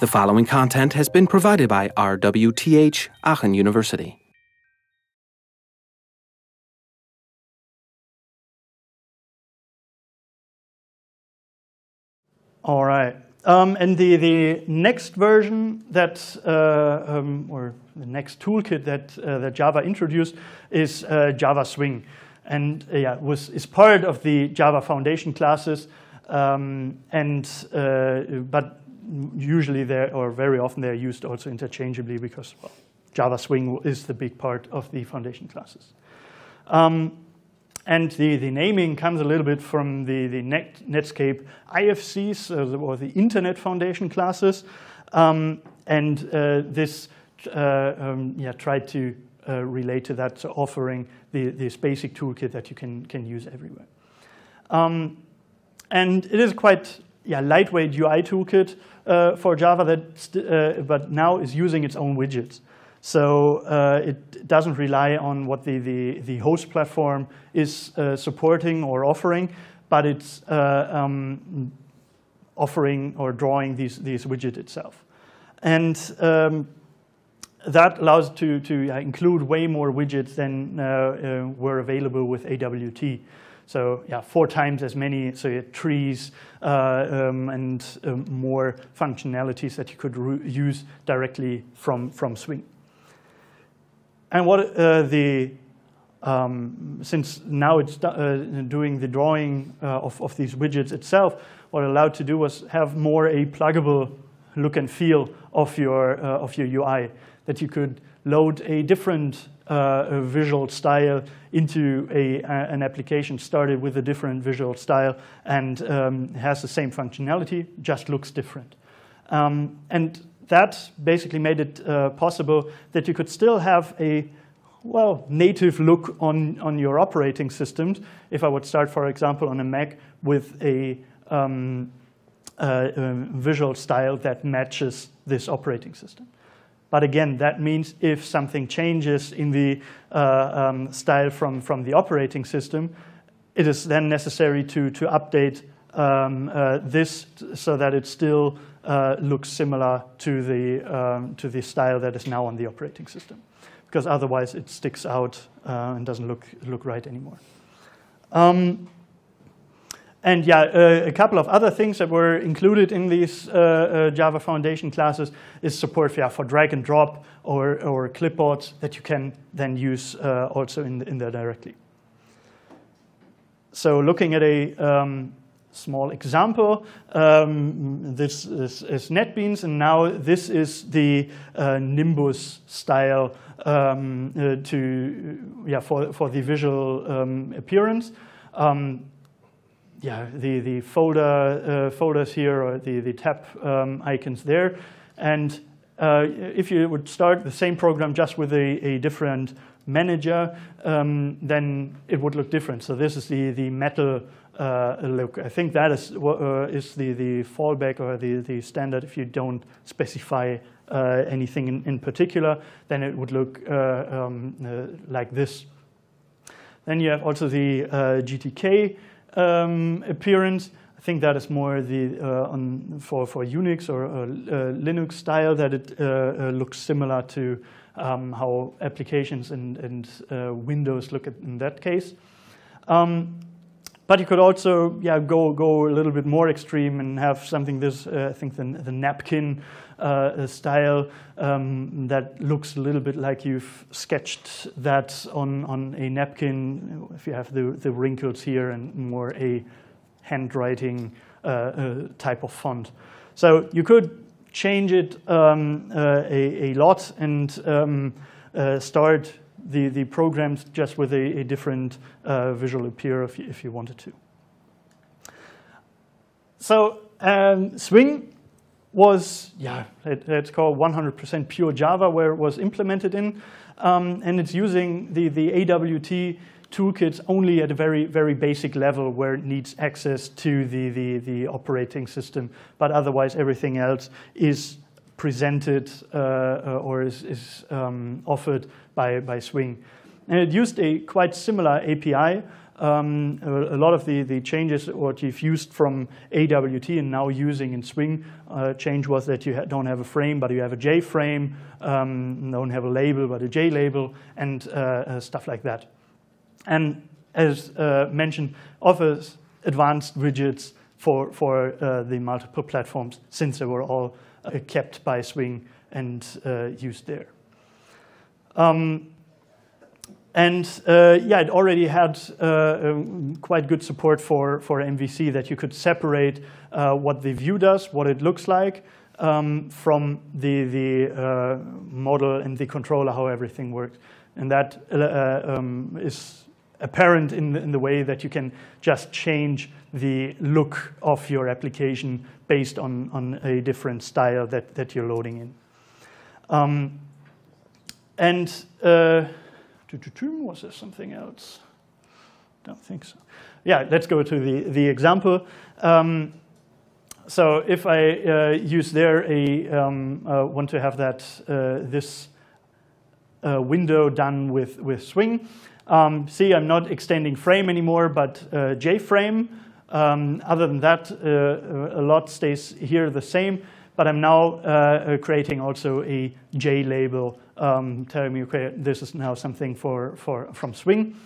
The following content has been provided by RWTH Aachen University. All right. Um, and the, the next version that, uh, um, or the next toolkit that, uh, that Java introduced is uh, Java Swing. And uh, yeah, was, is part of the Java Foundation classes. Um, and, uh, but usually they're, or very often they're used also interchangeably because well, Java Swing is the big part of the Foundation classes. Um, and the, the naming comes a little bit from the, the Net, Netscape IFCs, or the, or the Internet Foundation classes. Um, and uh, this uh, um, yeah, tried to uh, relate to that, so offering the, this basic toolkit that you can, can use everywhere. Um, and it is quite yeah, lightweight UI toolkit uh, for Java that, uh, but now is using its own widgets. So uh, it doesn't rely on what the, the, the host platform is uh, supporting or offering, but it's uh, um, offering or drawing these, these widgets itself. And um, that allows to, to include way more widgets than uh, were available with AWT. So yeah, four times as many so trees uh, um, and um, more functionalities that you could use directly from, from Swing. And what uh, the um, since now it's uh, doing the drawing uh, of, of these widgets itself, what it allowed to do was have more a pluggable look and feel of your, uh, of your UI, that you could load a different uh, visual style into a, an application started with a different visual style and um, has the same functionality, just looks different. Um, and that basically made it uh, possible that you could still have a well, native look on, on your operating systems. If I would start, for example, on a Mac with a, um, uh, um, visual style that matches this operating system. But again, that means if something changes in the uh, um, style from, from the operating system, it is then necessary to, to update um, uh, this so that it still uh, looks similar to the, um, to the style that is now on the operating system. Because otherwise it sticks out uh, and doesn't look, look right anymore. And yeah, uh, a couple of other things that were included in these uh, uh, Java Foundation classes is support yeah, for drag and drop or, or clipboards that you can then use uh, also in, in there directly. So looking at a um, small example. Um, this is, is, NetBeans, and now this is the uh, Nimbus style um, uh, to yeah for for the visual um, appearance. Um, yeah, the the folder uh, folders here or the the tab um, icons there, and uh, if you would start the same program just with a, a different manager, um, then it would look different. So this is the the metal uh, look. I think that is, uh, is the, the fallback or the, the standard if you don't specify uh, anything in, in, particular, then it would look uh, um, like this. Then you have also the GTK um, appearance. I think that is more the on for, for Unix or Linux style that it looks similar to um, how applications and, and Windows look at in that case. Um, but you could also yeah, go, go a little bit more extreme and have something this, uh, I think the, the napkin uh, style um, that looks a little bit like you've sketched that on, on a napkin, if you have the, the wrinkles here and more a handwriting uh, uh type of font. So you could change it um, uh, a, a, lot and um, uh, start the, the programs just with a, a different uh, visual appear if you, if you wanted to. So um, Swing was, yeah, let, us call 100% pure Java where it was implemented in. Um, and it's using the, the AWT toolkits only at a very, very basic level where it needs access to the, the, the operating system. But otherwise, everything else is presented uh, or is, is um, offered by, by Swing. And it used a quite similar API Um, a, lot of the, the changes what you've used from AWT and now using in Swing uh, change was that you don't have a frame, but you have a J frame, um, don't have a label, but a J label, and uh, uh, stuff like that. And as uh, mentioned, offers advanced widgets for, for uh, the multiple platforms since they were all uh, kept by Swing and used there. Um, and uh, yeah, it already had uh, um, quite good support for, for MVC that you could separate uh, what the view does, what it looks like, um, from the, the uh, model and the controller, how everything works. And that uh, um, is apparent in the, in the way that you can just change the look of your application based on, on a different style that, that you're loading in. Um, and uh, was there something else? Don't think so. Yeah, let's go to the, the example. Um, so if I uh, use there a, um, uh, want to have that, uh, this uh, window done with, with Swing, um, see I'm not extending frame anymore, but uh, JFrame. Um, other than that, uh, a lot stays here the same, but I'm now creating also a J label um, telling me, okay, this is now something for, for, from Swing.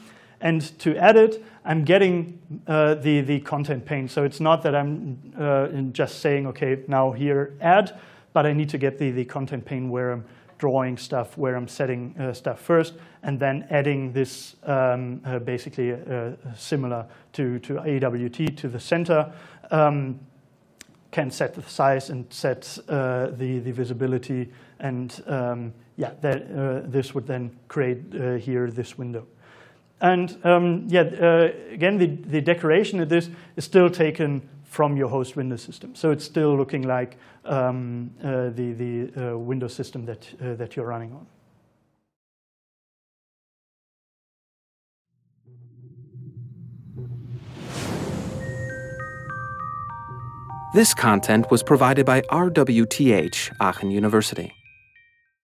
And to add it, I'm getting uh, the, the content pane. So it's not that I'm uh, just saying, okay, now here add, but I need to get the, the content pane where I'm drawing stuff, where I'm setting uh, stuff first, and then adding this um, uh, basically uh, similar to, to AWT to the center. Um, can set the size and set uh, the, the visibility and um, yeah, that, uh, this would then create uh, here this window. And um, yeah, again, the, the decoration of this is still taken from your host Windows system. So it's still looking like um, uh, the, the uh, Windows system that, uh, that you're running on. This content was provided by RWTH Aachen University.